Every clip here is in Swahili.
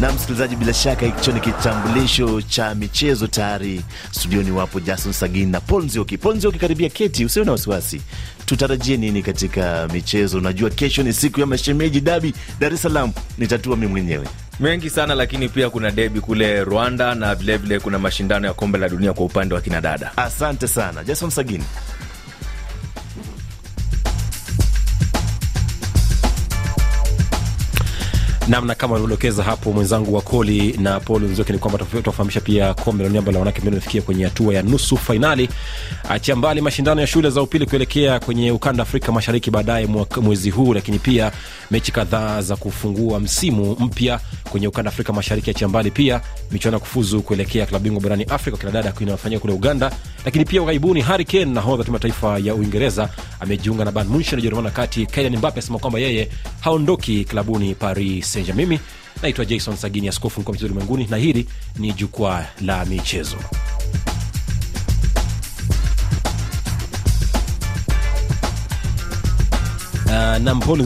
Na msikilizaji, bila shaka hicho ni kitambulisho cha michezo. Tayari studioni wapo Jason Sagini na Paul Nzioki. Paul Nzioki, karibia keti, usiwe na wasiwasi. Tutarajie nini katika michezo? Unajua kesho ni siku ya mashemeji dabi Dar es Salaam, nitatua mi mwenyewe mengi sana lakini pia kuna debi kule Rwanda na vilevile vile kuna mashindano ya kombe la dunia kwa upande wa kinadada. Asante sana Jason Sagini. Namna kama alivyodokeza hapo mwenzangu wa koli na Paul Nzioki ni kwamba tutafahamisha pia kombe la niaba la wanawake mbele nafikia kwenye hatua ya nusu fainali, achia mbali mashindano ya shule za upili kuelekea kwenye ukanda Afrika Mashariki baadaye mwezi huu, lakini pia mechi kadhaa za kufungua msimu mpya kwenye ukanda Afrika Mashariki, achia mbali pia michuano ya kufuzu kuelekea klabu bingwa barani Afrika kina dada inayofanyika kule Uganda, lakini pia ughaibuni Harry Kane nahodha timu ya taifa ya Uingereza amejiunga na Bayern Munchen Ujerumani, wakati Kylian Mbappe asema kwamba yeye haondoki klabuni Paris Saint Mimi naitwa Jason Sagini, askofu mkuu wa michezo ulimwenguni, na hili ni jukwaa la michezo. Uh, na Mpoli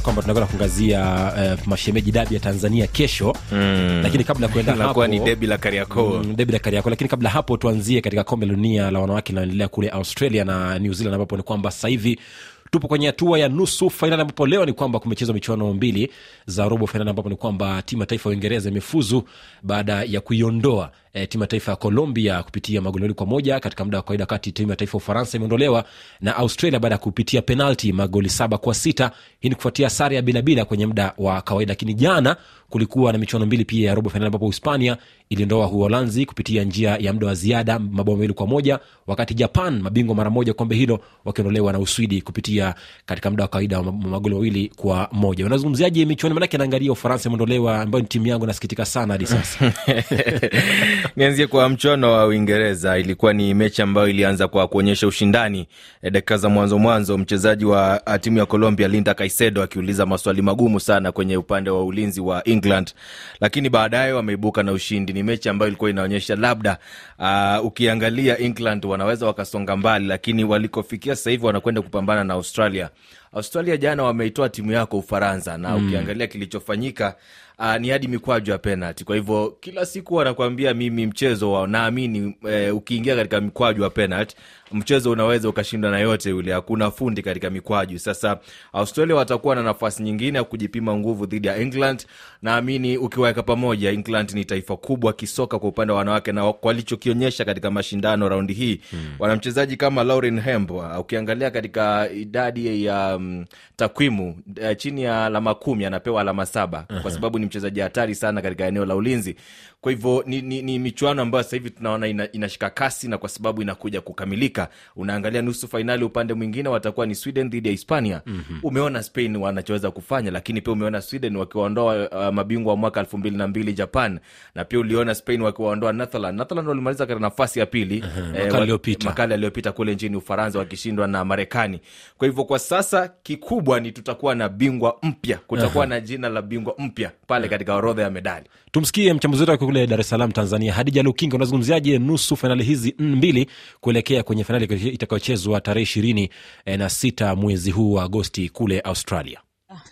kwamba tunakwenda kuangazia uh, mashemeji dabi ya Tanzania kesho mm. Lakini kabla ya kuenda hapo ni debi la Kariakoo mm, debi la Kariakoo. Lakini kabla hapo tuanzie katika kombe la dunia la wanawake linaendelea kule Australia na New Zealand ambapo ni kwamba sasa hivi tupo kwenye hatua ya nusu fainali ambapo leo ni kwamba kumechezwa michuano mbili za robo fainali ambapo ni kwamba timu ya taifa ya uingereza imefuzu baada ya kuiondoa e, timu ya taifa ya colombia kupitia magoli mawili kwa moja katika muda wa kawaida wakati timu ya taifa ya ufaransa imeondolewa na australia baada ya kupitia penalti magoli saba kwa sita. Hii ni kufuatia sare ya bilabila kwenye muda wa kawaida lakini jana kulikuwa na michuano mbili pia ya robo fainali ambapo hispania iliondoa uholanzi kupitia njia ya muda wa ziada mabao mawili kwa moja wakati japan mabingwa mara moja kombe hilo wakiondolewa na uswidi kupitia katika muda wa kawaida wa magoli mawili kwa moja. Unazungumziaje michuano? Manake naangalia ufaransa imeondolewa ambayo ni timu yangu nasikitika sana hadi sasa. Nianzie kwa mchuano wa uingereza. Ilikuwa ni mechi ambayo ilianza kwa kuonyesha ushindani. E, dakika za mwanzo mwanzo mchezaji wa timu ya colombia linda Caicedo akiuliza maswali magumu sana kwenye upande wa ulinzi wa england. Lakini baadaye wameibuka na ushindi. Ni mechi ambayo ilikuwa inaonyesha labda uh, ukiangalia england wanaweza wakasonga mbali lakini walikofikia sasa hivi wanakwenda kupambana na australia australia jana wameitoa timu yako ufaransa na mm. ukiangalia kilichofanyika uh, ni hadi mikwaju ya penalti. kwa hivyo kila siku wanakuambia mimi mchezo wao naamini eh, ukiingia katika mikwaju ya penalti mchezo unaweza ukashindwa na yote yule hakuna fundi katika mikwaju sasa australia watakuwa na nafasi nyingine ya kujipima nguvu dhidi ya england naamini ukiwaweka pamoja england ni taifa kubwa kisoka kwa upande wa wanawake na walichokionyesha katika mashindano raundi hii hmm. wana mchezaji kama lauren hemb ukiangalia katika idadi ya um, takwimu uh, chini ya alama kumi anapewa alama saba uh-huh. kwa sababu ni mchezaji hatari sana katika eneo la ulinzi. Kwa hivyo ni, ni, ni michuano ambayo sasa hivi tunaona ina, inashika kasi na kwa sababu inakuja kukamilika. Unaangalia nusu fainali upande mwingine watakuwa ni sweden dhidi ya hispania. Mm-hmm. umeona spain wanachoweza kufanya lakini pia umeona sweden wakiwaondoa uh, mabingwa wa mwaka elfu mbili na mbili japan. Na pia uliona spain wakiwaondoa netherland netherland walimaliza katika nafasi ya pili. Uh-huh. eh, makala aliyopita kule nchini ufaransa wakishindwa na marekani. Kwa hivyo kwa sasa kikubwa ni tutakuwa na bingwa mpya. Kutakuwa na jina la bingwa mpya pale uh-huh. katika orodha ya medali. Tumsikie mchambuzi wetu kule dar es salaam tanzania hadija lukinga unazungumziaje nusu fainali hizi mbili kuelekea kwenye fainali itakayochezwa tarehe ishirini na sita mwezi huu wa agosti kule australia?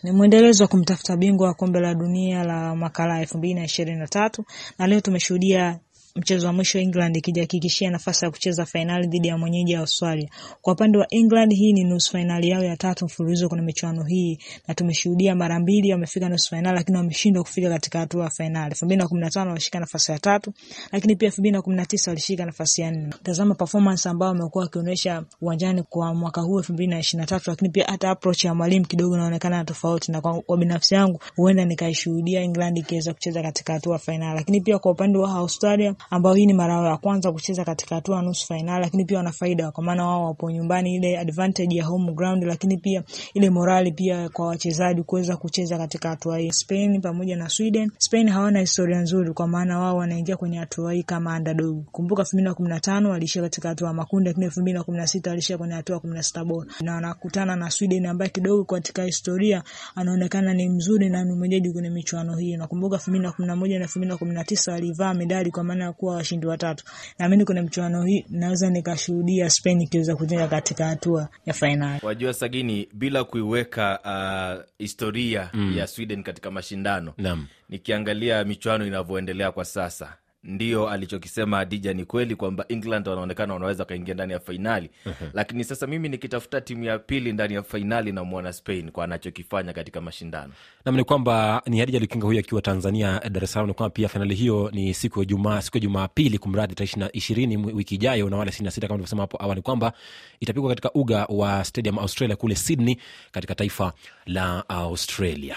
Ni mwendelezo wa kumtafuta bingwa wa kombe la dunia la makala elfu mbili na ishirini na tatu. Na leo tumeshuhudia mchezo wa mwisho England ikijihakikishia nafasi ya kucheza fainali dhidi ya mwenyeji Australia. Kwa upande wa England, hii ni nusu fainali yao ya tatu mfululizo kwenye michuano hii, na tumeshuhudia mara mbili wamefika nusu fainali, lakini wameshindwa kufika katika hatua ya fainali. elfu mbili na kumi na tano walishika nafasi ya tatu, lakini pia elfu mbili na kumi na tisa walishika nafasi ya nne. Tazama performance ambayo wamekuwa wakionyesha uwanjani kwa mwaka huu elfu mbili na ishirini na tatu, lakini pia hata approach ya mwalimu kidogo inaonekana tofauti, na kwa, binafsi yangu huenda nikaishuhudia England ikiweza kucheza katika hatua fainali, lakini pia kwa upande wa Australia ambao hii ni mara yao ya kwanza kucheza katika hatua ya nusu fainali, lakini pia wana faida kwa maana wao wapo nyumbani, ile advantage ya home ground, lakini pia ile morali pia kwa wachezaji kuweza kucheza katika hatua hii. Spain pamoja na Sweden, Spain hawana historia nzuri, kwa maana wao wanaingia kwenye hatua hii kama underdog. Kumbuka elfu mbili na kumi na tano walishia katika hatua ya makundi, lakini elfu mbili na kumi na sita walishia kwenye hatua ya kumi na sita bora, na wanakutana na Sweden ambaye kidogo katika historia anaonekana ni mzuri na ni mwenyeji kwenye michuano hii. Nakumbuka elfu mbili na kumi na moja na elfu mbili na kumi na tisa walivaa medali kwa maana kuwa washindi watatu. Naamini kwenye mchuano hii naweza nikashuhudia Spain ikiweza kujenga katika hatua ya fainali. Wajua Sagini, bila kuiweka uh, historia ya Sweden katika mashindano Nam. nikiangalia michuano inavyoendelea kwa sasa ndio alichokisema Adija ni kweli kwamba England wanaonekana wanaweza wakaingia ndani ya fainali lakini sasa mimi nikitafuta timu ya pili ndani ya fainali namwona Spain kwa anachokifanya katika mashindano. nam ni kwamba ni Hadija Lukinga huyu akiwa Tanzania, Dar es Salaam. Ni kwamba pia fainali hiyo ni siku ya Jumaa, siku ya Jumapili, kumradhi, tarehe ishirini wiki ijayo na wale ishirini na sita kama tulivyosema hapo awali kwamba itapigwa katika uga wa Stadium Australia kule Sydney katika taifa la Australia.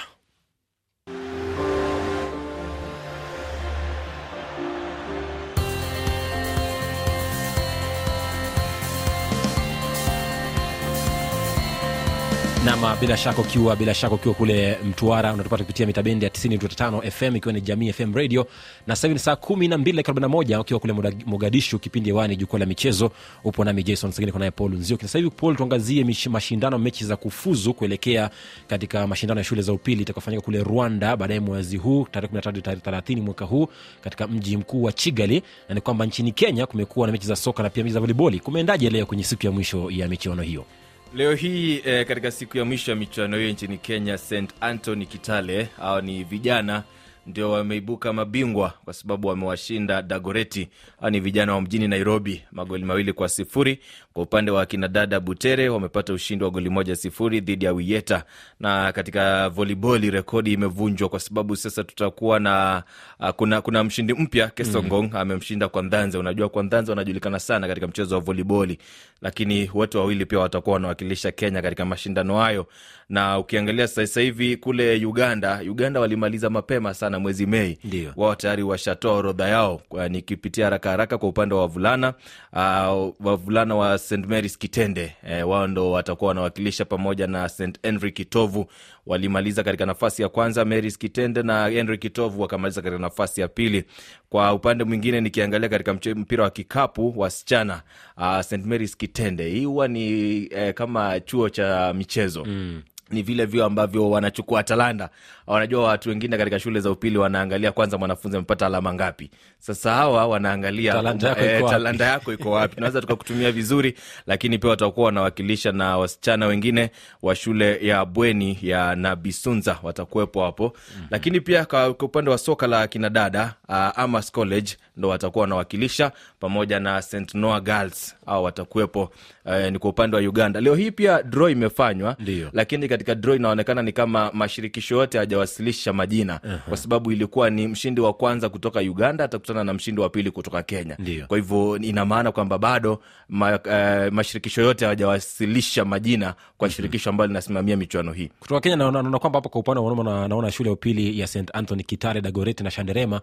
Nama, bila shaka ukiwa bila shaka ukiwa kule Mtwara unatupata kupitia mitabendi ya 95 FM ikiwa ni Jamii FM radio, na sasa ni saa kumi na mbili dakika arobaini na moja ukiwa kule Mogadishu, kipindi hewani jukwaa la michezo. Upo nami Jason Sagini, kunaye Paul Nzioki. Sasa hivi Paul, tuangazie mashindano mechi za kufuzu kuelekea katika mashindano ya shule za upili itakayofanyika kule Rwanda baadaye mwezi huu tarehe 13 tarehe 30 mwaka huu katika mji mkuu wa chigali na ni kwamba nchini Kenya kumekuwa na mechi za soka na pia mechi za voliboli. Kumeendaje leo kwenye siku ya mwisho ya michuano hiyo? Leo hii eh, katika siku ya mwisho ya michuano hiyo nchini Kenya, St Anthony Kitale hao ni vijana ndio wameibuka mabingwa kwa sababu wamewashinda Dagoreti. Hao ni vijana wa mjini Nairobi magoli mawili kwa sifuri. Kwa upande wa kinadada Butere wamepata ushindi wa goli moja sifuri dhidi ya Wiyeta. Na katika voliboli rekodi imevunjwa kwa sababu sasa tutakuwa na uh, kuna, kuna mshindi mpya Kesongong mm. amemshinda Kwanzanze. Unajua Kwanzanze wanajulikana sana katika mchezo wa voliboli, lakini wote wawili pia watakuwa wanawakilisha Kenya katika mashindano hayo. Na ukiangalia sasa hivi kule Uganda, Uganda walimaliza mapema sana mwezi Mei, wao tayari washatoa orodha yao. Nikipitia haraka haraka kwa upande wa wavulana uh, wavulana wa St Mary's Kitende E, wao ndo watakuwa wanawakilisha pamoja na St Henry Kitovu walimaliza katika nafasi ya kwanza. Mary's Kitende na Henry Kitovu wakamaliza katika nafasi ya pili. Kwa upande mwingine nikiangalia katika mpira wa kikapu wasichana uh, St Mary's Kitende hii huwa ni eh, kama chuo cha michezo mm ni vile vio ambavyo wanachukua talanta. Wanajua watu wengine katika shule za upili wanaangalia kwanza mwanafunzi amepata alama ngapi. Sasa hawa wanaangalia Talanta yako eh, talanta yako iko wapi, tunaweza tukakutumia vizuri, lakini pia watakuwa wanawakilisha na wasichana wengine wa shule ya bweni ya Nabisunza watakuwepo hapo mm-hmm. Lakini pia kwa upande wa soka la kinadada uh, Amas College ndo watakuwa wanawakilisha pamoja na St Noah Girls au watakuwepo uh, ni kwa upande wa Uganda. Leo hii pia draw imefanywa lakini katika draw inaonekana ni kama mashirikisho yote hajawasilisha majina uh-huh. kwa sababu ilikuwa ni mshindi wa kwanza kutoka Uganda atakutana na mshindi wa pili kutoka Kenya. Ndiyo. Kwa hivyo ina maana kwamba bado ma, uh, mashirikisho yote hawajawasilisha majina kwa shirikisho ambalo linasimamia michuano hii. kutoka Kenya. Naona kwamba hapo kwa upande wa wanaume naona shule ya upili ya St Anthony Kitale, Dagoretti na Shanderema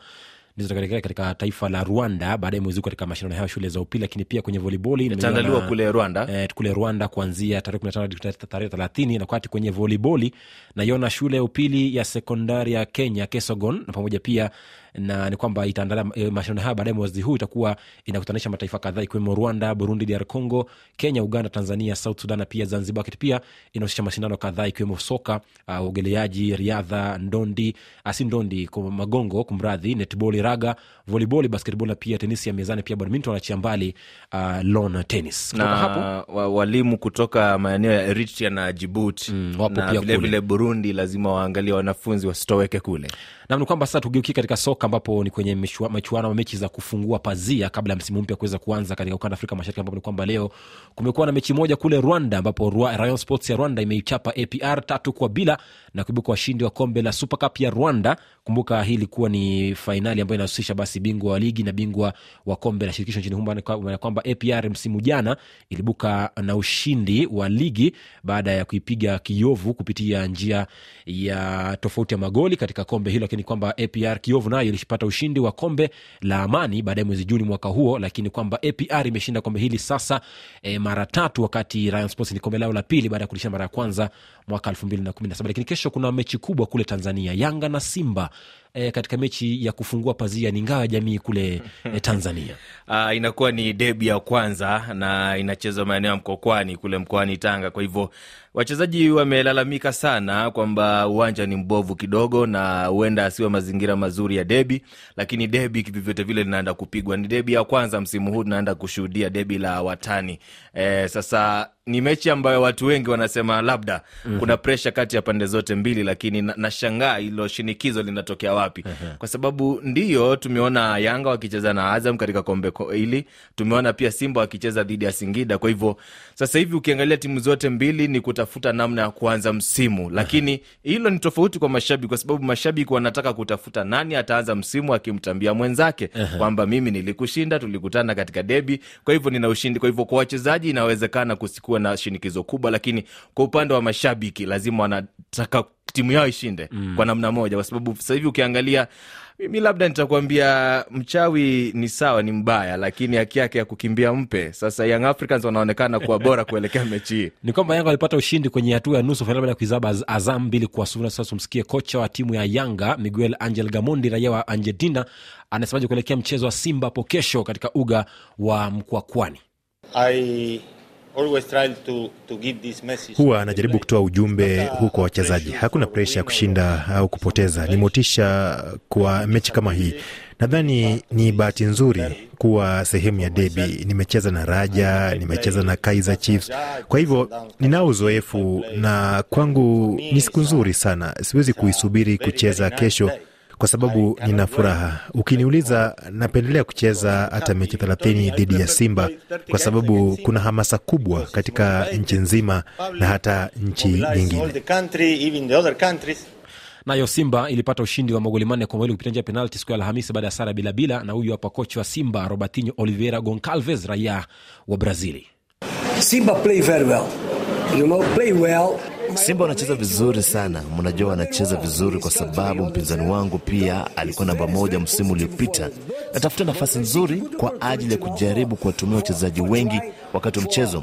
zitakaelekea katika taifa la Rwanda baadaye mwezi huu katika mashindano hayo shule za upili, lakini pia kwenye voliboli Itaandaliwa kule Rwanda. eh, kule Rwanda kuanzia tarehe 15 hadi tarehe 30, na wakati kwenye voliboli naiona shule ya upili ya sekondari ya Kenya Kesogon, na pamoja pia na ni kwamba itaandalia e, mashindano haya baadaye mwezi huu itakuwa inakutanisha mataifa kadhaa ikiwemo Rwanda, Burundi, DR Congo, Kenya, Uganda, Tanzania, South Sudan na pia Zanzibar. Wakati pia inahusisha mashindano kadhaa ikiwemo soka, uh, riadha, ndondi, asi ndondi, magongo, kumradhi, netball, raga, volleyball, basketball na pia tenisi ya mezani, pia badminton, wanachia mbali uh, lawn tennis. Kutoka na hapo wa, walimu kutoka maeneo ya Eritrea na Djibouti Mm, wapo na pia vile Burundi lazima waangalie wanafunzi wasitoweke kule. nam ni kwamba sasa tugeukie katika soka ambapo ni kwenye michua- michuano wa mechi za kufungua pazia kabla ya msimu mpya kuweza kuanza katika ukanda Afrika Mashariki, ambapo ni kwamba leo kumekuwa na mechi moja kule Rwanda ambapo Rayon Sports ya Rwanda imeichapa APR tatu kwa bila na kuibuka washindi wa kombe la Super ya Rwanda. Kumbuka hii ilikuwa ni fainali ambayo inahusisha basi bingwa wa ligi na bingwa wa kombe la shirikisho nchini humo, kwamba APR msimu jana ilibuka na ushindi wa ligi baada ya kuipiga Kiovu kupitia njia ya tofauti ya magoli katika kombe hilo, lakini kwamba APR Kiovu nayo ilipata ushindi wa kombe la Amani baadaye mwezi Juni mwaka huo, lakini kwamba APR imeshinda kombe hili sasa e, mara tatu, wakati Rayon Sports ni kombe lao la pili baada ya kulishinda mara ya kwanza mwaka elfu mbili na kumi na saba. Lakini kesho kuna mechi kubwa kule Tanzania, Yanga na Simba eh, katika mechi ya kufungua pazia ni ngao ya jamii kule eh, tanzania Uh, inakuwa ni debi ya kwanza na inachezwa maeneo ya Mkokwani kule mkoani Tanga. Kwa hivyo wachezaji wamelalamika sana kwamba uwanja ni mbovu kidogo na huenda asiwe mazingira mazuri ya debi, lakini debi vyovyote vile linaenda kupigwa. Ni debi ya kwanza msimu huu tunaenda kushuhudia debi la watani. E, sasa ni mechi ambayo watu wengi wanasema labda mm-hmm. kuna presha kati ya pande zote mbili, lakini na- nashangaa hilo shinikizo linatokea wapi? mm-hmm. kwa sababu ndiyo tumeona Yanga wakicheza na Azam katika kombe hili, tumeona pia Simba wakicheza dhidi ya Singida. Kwa hivyo sasa hivi ukiangalia timu zote mbili ni kutafuta namna ya kuanza msimu, lakini hilo ni tofauti kwa mashabiki, kwa sababu mashabiki wanataka kutafuta nani ataanza msimu akimtambia mwenzake kwamba mimi nilikushinda, tulikutana katika debi, kwa hivyo nina ushindi. Kwa hivyo kwa wachezaji inawezekana kusikuwa na shinikizo kubwa, lakini kwa upande wa mashabiki lazima wanataka timu yao ishinde mm. kwa namna moja, kwa sababu sasa hivi ukiangalia mimi labda nitakwambia mchawi ni sawa, ni mbaya, lakini haki yake ya kukimbia mpe. Sasa Young Africans wanaonekana kuwa bora kuelekea mechi hii. ni kwamba yanga walipata ushindi kwenye hatua ya nusu fainali baada ya kuizaba azam mbili kwa sufuri sasa tumsikie kocha wa timu ya yanga miguel angel gamondi raia wa argentina anasemaje kuelekea mchezo wa simba hapo kesho katika uga wa mkwakwani I always try to, to give this message. huwa anajaribu kutoa ujumbe huu kwa wachezaji. Hakuna presha ya kushinda au kupoteza, ni motisha kwa mechi kama hii. Nadhani ni bahati nzuri kuwa sehemu ya debi. Nimecheza na Raja, nimecheza na Kaizer Chiefs, kwa hivyo ninao uzoefu na kwangu ni siku nzuri sana. Siwezi kuisubiri kucheza kesho kwa sababu nina furaha. Ukiniuliza, napendelea kucheza hata mechi thelathini dhidi ya Simba kwa sababu kuna hamasa kubwa katika nchi nzima na hata nchi nyingine. nayo simba ilipata ushindi wa magoli manne kwa mawili kupitia njia penalti siku ya alhamisi baada ya sara bila bila na huyu hapa kocha wa simba robertinho oliveira goncalves raia wa brazili Simba play very well. You know, play well. Simba wanacheza vizuri sana. Mnajua wanacheza vizuri kwa sababu mpinzani wangu pia alikuwa namba moja msimu uliopita. Natafuta nafasi nzuri kwa ajili ya kujaribu kuwatumia wachezaji wengi wakati wa mchezo.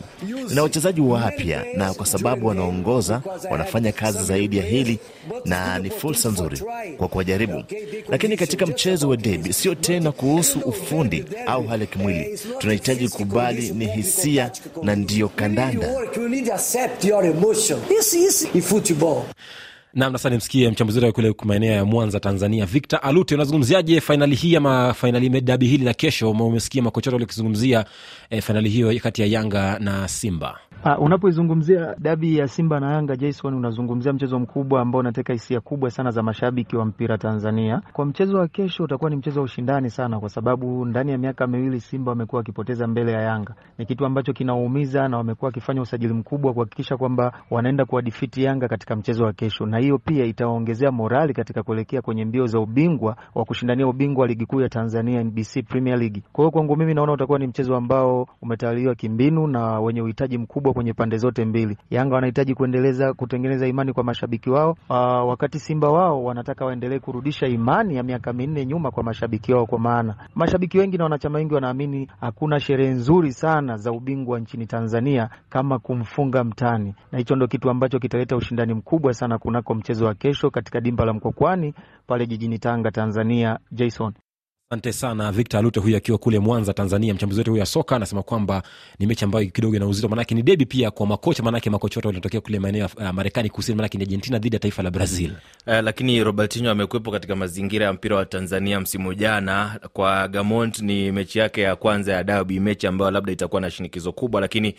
Nina wachezaji wapya, na kwa sababu wanaongoza, wanafanya kazi zaidi ya hili, na ni fursa nzuri kwa kuwajaribu. Lakini katika mchezo wa debi, sio tena kuhusu ufundi au hali ya kimwili. Tunahitaji kukubali ni hisia, na ndiyo kandanda. Work, you need to accept your emotion. This is in football. nam nasa nimsikie mchambuzi wetu kule maeneo ya mwanza tanzania victor alute unazungumziaje fainali hii ama fainali dabi hili la kesho umesikia makocha wote wakizungumzia eh, fainali hiyo kati ya yanga na simba Uh, unapoizungumzia dabi ya Simba na Yanga Jason, unazungumzia mchezo mkubwa ambao unateka hisia kubwa sana za mashabiki wa mpira Tanzania. Kwa mchezo wa kesho utakuwa ni mchezo wa ushindani sana, kwa sababu ndani ya miaka miwili Simba wamekuwa wakipoteza mbele ya Yanga. Ni kitu ambacho kinaumiza, na wamekuwa wakifanya usajili mkubwa kuhakikisha kwamba wanaenda kuwadifiti Yanga katika mchezo wa kesho, na hiyo pia itawaongezea morali katika kuelekea kwenye mbio za ubingwa wa kushindania ubingwa wa ligi kuu ya Tanzania NBC Premier League. Kwa hiyo kwangu mimi naona utakuwa ni mchezo ambao umetawaliwa kimbinu na wenye uhitaji mkubwa kwenye pande zote mbili. Yanga wanahitaji kuendeleza kutengeneza imani kwa mashabiki wao, uh, wakati Simba wao wanataka waendelee kurudisha imani ya miaka minne nyuma kwa mashabiki wao, kwa maana mashabiki wengi na wanachama wengi wanaamini hakuna sherehe nzuri sana za ubingwa nchini Tanzania kama kumfunga mtani, na hicho ndo kitu ambacho kitaleta ushindani mkubwa sana kunako mchezo wa kesho katika dimba la Mkokwani pale jijini Tanga, Tanzania. Jason. asante sana victor alute huyu akiwa kule mwanza tanzania mchambuzi wetu huyu wa soka anasema kwamba ni mechi ambayo kidogo ina uzito manake ni debi pia kwa makocha manake makocha wote wanatokea kule maeneo ya uh, marekani kusini manake ni argentina dhidi ya taifa la brazil Eh, lakini Robertinho amekuwepo katika mazingira ya mpira wa Tanzania msimu jana. Kwa Gamont ni mechi yake ya kwanza ya dabi, mechi ambayo labda itakuwa na shinikizo kubwa, lakini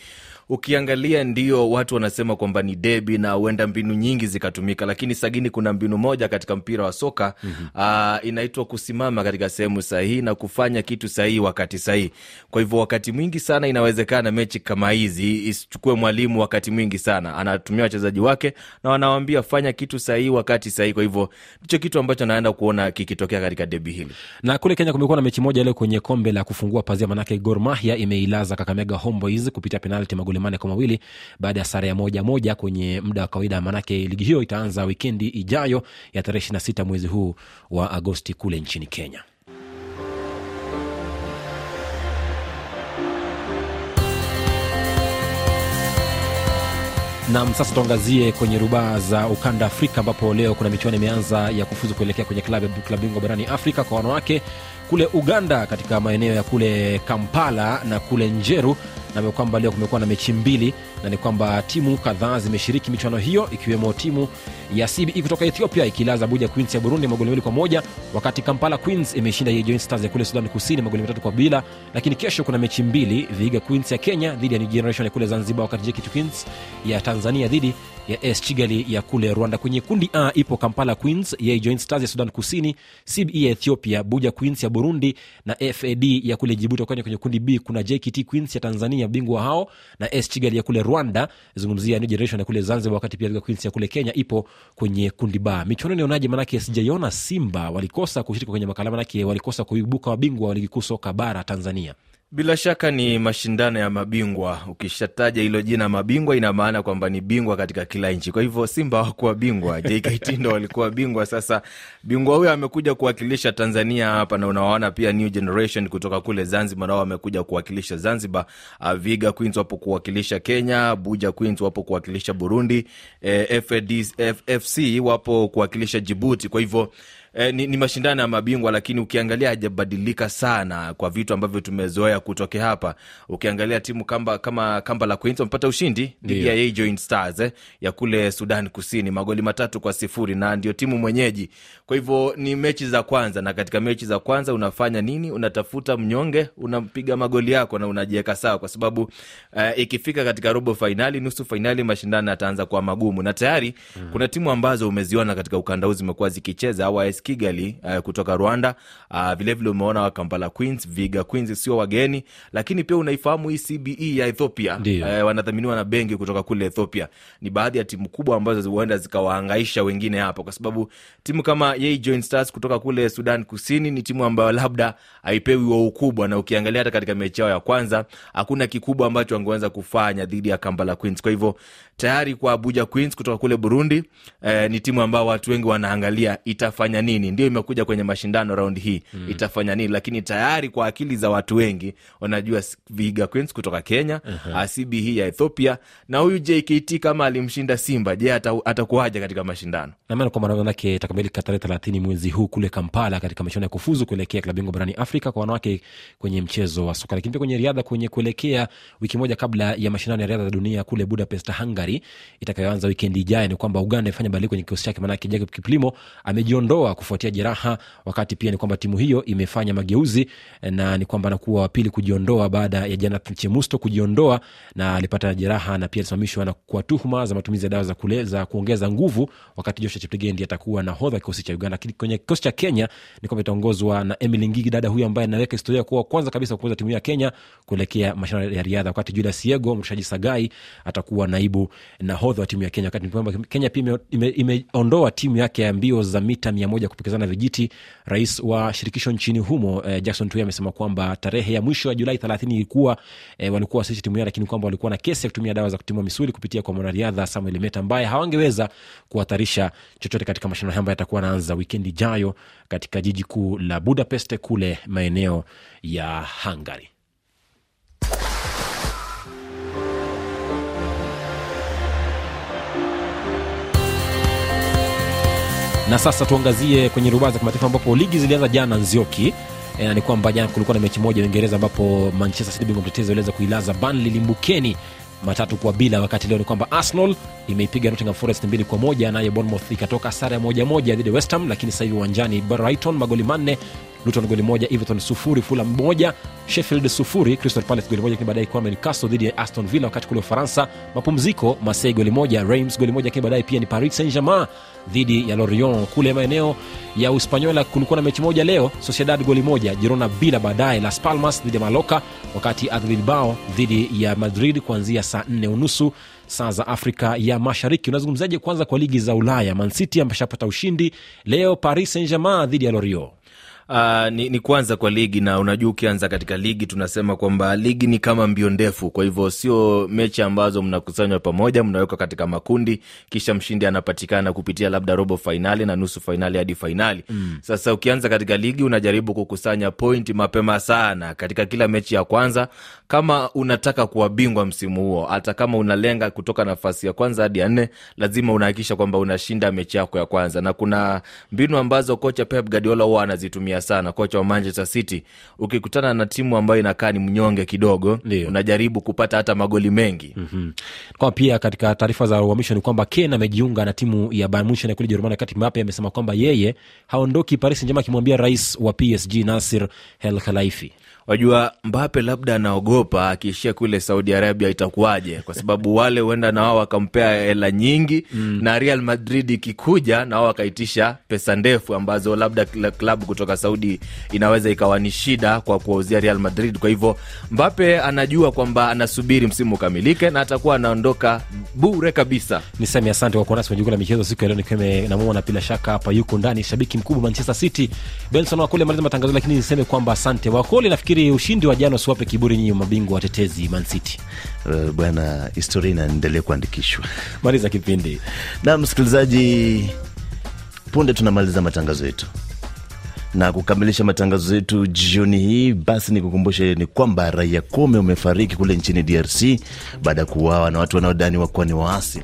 ukiangalia ndio watu wanasema kwamba ni debi na huenda mbinu nyingi zikatumika, lakini sagini, kuna mbinu moja katika mpira wa soka mm-hmm. inaitwa kusimama katika sehemu sahihi na kufanya kitu sahihi wakati sahihi. Kwa hivyo wakati mwingi sana inawezekana mechi kama hizi isichukue mwalimu wakati mwingi sana, anatumia wachezaji wake na wanawambia fanya kitu sahihi wakati sahihi. Kwa hivyo ndicho kitu ambacho naenda kuona kikitokea katika debi hili. na kule kenya kumekuwa na mechi moja leo kwenye kombe la kufungua pazia manake gor mahia imeilaza kakamega Homeboyz kupitia penalti magoli mane kwa mawili baada ya sare ya moja moja kwenye muda wa kawaida. Manake ligi hiyo itaanza wikendi ijayo ya tarehe 26 mwezi huu wa agosti kule nchini kenya. Nam sasa tuangazie kwenye rubaa za ukanda afrika ambapo leo kuna michuano imeanza ya kufuzu kuelekea kwenye klabu bingwa barani afrika kwa wanawake kule uganda katika maeneo ya kule kampala na kule njeru na kwamba leo kumekuwa na mechi mbili na ni kwamba timu kadhaa zimeshiriki michuano hiyo ikiwemo timu ya cbe kutoka ethiopia ikilaza buja queens ya burundi magoli mawili kwa moja wakati kampala queens imeshinda stars ya kule sudan kusini magoli matatu kwa bila. Lakini kesho kuna mechi mbili viga queens ya kenya dhidi ya new generation ya kule zanzibar wakati jkt queens ya tanzania dhidi ya s chigali ya kule rwanda. Kwenye kundi a ipo kampala queens ya stars ya sudan kusini cbe ya ethiopia buja queens ya burundi na fad ya kule jibuti. Kwenye kundi b kuna jkt queens ya tanzania bingwa hao na s chigali ya kule rwanda. Zungumzia new generation ya kule zanzibar wakati pia Viga queens ya kule kenya ipo kwenye kundi ba. Michuano nionaje manake sijaiona simba walikosa kushiriki kwenye makala manake walikosa kuibuka wabingwa wa ligi kuu soka bara tanzania bila shaka ni mashindano ya mabingwa. Ukishataja hilo jina mabingwa ina maana kwamba ni bingwa katika kila nchi. Kwa hivyo simba hawakuwa bingwa. Jkt ndo walikuwa bingwa. Sasa bingwa huyo amekuja kuwakilisha tanzania hapa na unawaona pia new generation kutoka kule zanzibar nao wamekuja kuwakilisha zanzibar. Uh, viga queens wapo kuwakilisha kenya buja queens wapo kuwakilisha burundi eh, FAD, fc wapo kuwakilisha jibuti. Kwa hivyo Eh, ni, ni mashindano ya mabingwa lakini ukiangalia hajabadilika sana kwa vitu ambavyo tumezoea kutokea hapa. Ukiangalia timu kamba, kama kamba la queens wamepata ushindi. Dhidi ya Joint stars eh, ya kule sudan kusini. Magoli matatu kwa sifuri na ndio timu mwenyeji. Kwa hivyo ni mechi za kwanza na katika mechi za kwanza unafanya nini? Unatafuta mnyonge unampiga magoli yako na unajiweka sawa kwa sababu eh, ikifika katika robo fainali nusu fainali mashindano yataanza kuwa magumu. Na tayari mm. kuna timu ambazo umeziona katika ukanda huu zimekuwa zikicheza au AS Kigali uh, kutoka Rwanda. Uh, vilevile umeona wa Kampala Queens, Viga Queens sio wageni, lakini pia unaifahamu hii CBE ya Ethiopia uh, wanadhaminiwa na benki kutoka kule Ethiopia. Ni baadhi ya timu kubwa ambazo huenda zikawahangaisha wengine hapo, kwa sababu timu kama Yei Joint Stars kutoka kule Sudan Kusini ni timu ambayo labda haipewi wa ukubwa, na ukiangalia hata katika mechi yao ya kwanza hakuna kikubwa ambacho wangeweza kufanya dhidi ya Kampala Queens. Kwa hivyo tayari kwa Abuja Queens kutoka kule Burundi eh, ni timu ambao watu wengi wanaangalia itafanya nini, ndio imekuja kwenye mashindano raundi hii mm. itafanya nini, lakini tayari kwa akili za watu wengi wanajua Vihiga Queens kutoka Kenya uh-huh. CB hii ya Ethiopia na huyu JKT kama alimshinda Simba, je, atakuwaje katika mashindano? namaana kwamba manake itakamilika tarehe thelathini mwezi huu kule Kampala katika mashindano ya kufuzu kuelekea klabu bingwa barani Afrika kwa wanawake kwenye mchezo wa soka, lakini pia kwenye riadha kwenye kuelekea wiki moja kabla ya mashindano ya riadha za dunia kule Budapest, Hungary itakayoanza wikendi ijayo, ni kwamba Uganda imefanya badiliko kwenye kikosi chake, maanake Jacob Kiplimo amejiondoa kufuatia jeraha, wakati pia ni kwamba timu hiyo imefanya mageuzi na ni kwamba anakuwa wapili kujiondoa baada ya Jonathan Chemusto kujiondoa na alipata jeraha na pia alisimamishwa na kwa tuhuma za matumizi ya dawa za kule za kuongeza nguvu, wakati Joshua Cheptegei ndiye atakuwa nahodha kikosi cha Uganda. Kwenye kikosi cha Kenya ni kwamba itaongozwa na Emily Ngigi, dada huyu ambaye anaweka historia kuwa kwanza kabisa kuongoza timu ya Kenya kuelekea mashindano ya riadha, wakati Julius Yego mrushaji Sagai atakuwa naibu nahodha wa timu ya Kenya, wakati kwamba Kenya pia imeondoa ime, ime timu yake ya mbio za mita mia moja kupokezana vijiti. Rais wa shirikisho nchini humo eh, Jackson Tuwei amesema kwamba tarehe ya mwisho ya Julai thelathini ilikuwa eh, walikuwa wasishi timu yao, lakini kwamba walikuwa na kesi ya kutumia dawa za kutimua misuli kupitia kwa mwanariadha Samuel Meta ambaye hawangeweza kuhatarisha chochote katika mashindano hayo ambayo yatakuwa anaanza wikendi ijayo katika jiji kuu la Budapest kule maeneo ya Hungary. Na sasa tuangazie kwenye rubaa za kimataifa ambapo ligi zilianza jana Nzioki. E, ni kwamba jana kulikuwa na mechi moja Uingereza ambapo Manchester City bingwa mtetezi waliweza kuilaza Burnley limbukeni matatu kwa bila, wakati leo ni kwamba Arsenal imeipiga Nottingham Forest mbili kwa moja, nayo Bournemouth ikatoka sare ya moja moja dhidi ya West Ham, lakini sasa hivi uwanjani Brighton magoli manne Luton goli moja, Everton sufuri, Fulham moja, Sheffield sufuri, Crystal Palace goli moja, lakini baadaye Kwame Newcastle dhidi ya Aston Villa. Wakati kule Ufaransa mapumziko, Marseille goli moja, Reims goli moja, lakini baadaye pia ni Paris Saint-Germain dhidi ya Lorient. Kule maeneo ya Uspanyola kulikuwa na mechi moja leo, Sociedad goli moja, Girona bila, baadaye Las Palmas dhidi ya Maloka, wakati Bilbao dhidi ya Madrid kuanzia saa nne unusu saa za Afrika ya Mashariki. Unazungumzaje kwanza kwa ligi za Ulaya? Man City ameshapata ushindi leo, Paris Saint-Germain dhidi ya Lorient. Uh, ni, ni kwanza kwa ligi na unajua ukianza katika ligi tunasema kwamba ligi ni kama mbio ndefu. Kwa hivyo sio mechi ambazo mnakusanywa pamoja mnawekwa katika makundi kisha mshindi anapatikana kupitia labda robo fainali na nusu fainali hadi fainali mm. sasa ukianza katika ligi unajaribu kukusanya pointi mapema sana katika kila mechi ya kwanza. Kama unataka kuwa bingwa msimu huo hata kama unalenga kutoka nafasi ya kwanza hadi ya nne lazima unahakikisha kwamba unashinda mechi yako ya kwanza. Na kuna mbinu ambazo kocha pep guardiola huwa anazitumia sana kocha wa manchester city ukikutana na timu ambayo inakaa ni mnyonge kidogo Ndio. unajaribu kupata hata magoli mengi mm-hmm. kwa pia katika taarifa za uhamisho ni kwamba ken amejiunga na timu ya Bayern kule jerumani wakati mape amesema kwamba yeye haondoki paris njema akimwambia rais wa psg nasir el khelaifi wajua mbape labda anaogopa akiishia kule saudi arabia itakuwaje? Kwa sababu wale huenda na wao wakampea hela nyingi mm. na real madrid ikikuja na wao wakaitisha pesa ndefu ambazo labda klabu kutoka saudi inaweza ikawa ni shida kwa kuwauzia real madrid. Kwa hivyo mbape anajua kwamba anasubiri msimu ukamilike na atakuwa anaondoka bure kabisa. Niseme asante kwa kuwa nasi kwenye jukwaa la michezo siku ya leo nikiwa namwona bila shaka hapa yuko ndani shabiki mkubwa manchester city. Benson wakoli amaliza matangazo lakini niseme kwamba asante wakoli nafikiri ushindi wa jana usiwape kiburi nyinyi mabingwa watetezi man city. Uh, bwana historia inaendelea kuandikishwa. Maliza kipindi. Na msikilizaji punde tunamaliza matangazo yetu. Na kukamilisha matangazo yetu jioni hii basi ni kukumbusha ni kwamba raia kumi wamefariki kule nchini drc baada ya kuuawa na watu wanaodaniwa kuwa ni waasi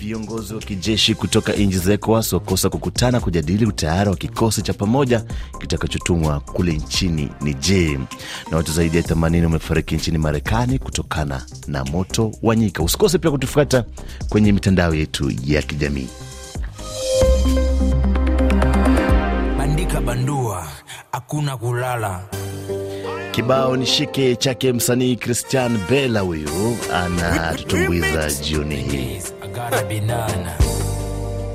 viongozi wa kijeshi kutoka nchi za ECOWAS wakosa kukutana kujadili utayari wa kikosi cha pamoja kitakachotumwa kule nchini Niger. Na watu zaidi ya 80 wamefariki nchini Marekani kutokana na moto wa nyika. Usikose pia kutufuata kwenye mitandao yetu ya kijamii. bandika bandua hakuna kulala Kibao ni shike chake msanii Christian Bella, huyu anatutumbuiza jioni hii. Arabi Nana.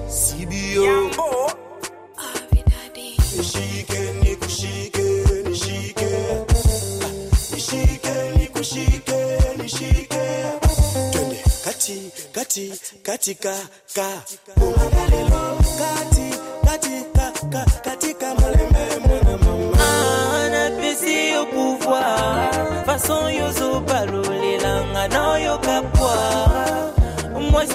CBO. Nishike, nikushike, nishike. Nishike, nikushike, nishike. Twende kati, kati, kati, ka. Uangalilo, kati, kati, ka, katika malembe mwana mama. Ah, napesi au pouvoir. Façon yozo balolela nga nayoka pwa. Moi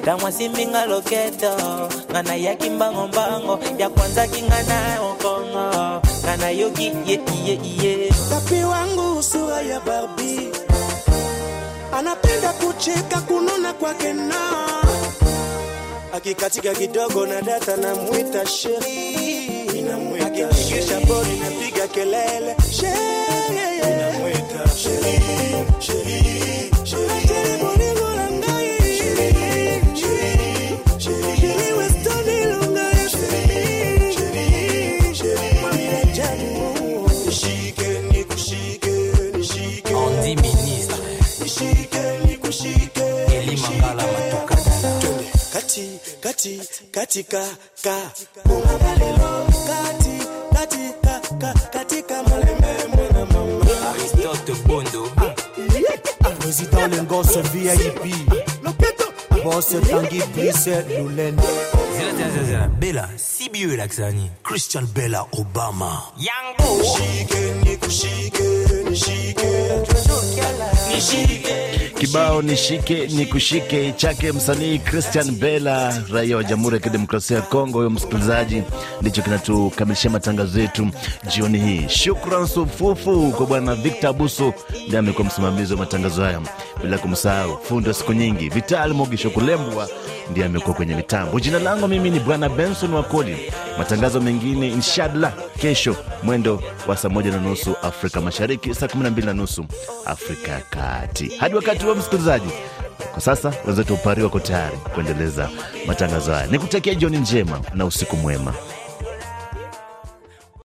baby ta mwasi mbinga loketo nga nayaki mbangombango ya kwanza nga na ngana nga nayoki ye iye iye. Tapi wangu sura ya barbi anapenda kucheka kununa kwake na. Akikatika kidogo na data na mwita sheri akipigisha bodi napiga kelele. Sheri katika ka. Bondo. Président Lingos VIP boss Tangi Brissel Lulende. Bella Sibiu Laksani Christian Bella Obama. Yango Nishike. Kibao nishike ni kushike chake msanii Christian Bella, raia wa Jamhuri ya Kidemokrasia ya Kongo. Huyo msikilizaji, ndicho kinatukamilishia matangazo yetu jioni hii. Shukran sufufu kwa bwana Victor Abuso, ndiye amekuwa msimamizi wa matangazo haya, bila kumsahau fundi wa siku nyingi Vital Mogisho Kulembwa ndiye amekuwa kwenye mitambo. Jina langu mimi ni bwana Benson Wakoli. Matangazo mengine inshallah kesho mwendo wa saa moja na nusu Afrika Mashariki, saa kumi na mbili na nusu Afrika ya Kati. Hadi wakati huo, msikilizaji, kwa sasa wenzetu upari wako tayari kuendeleza matangazo haya. Nikutakia jioni njema na usiku mwema.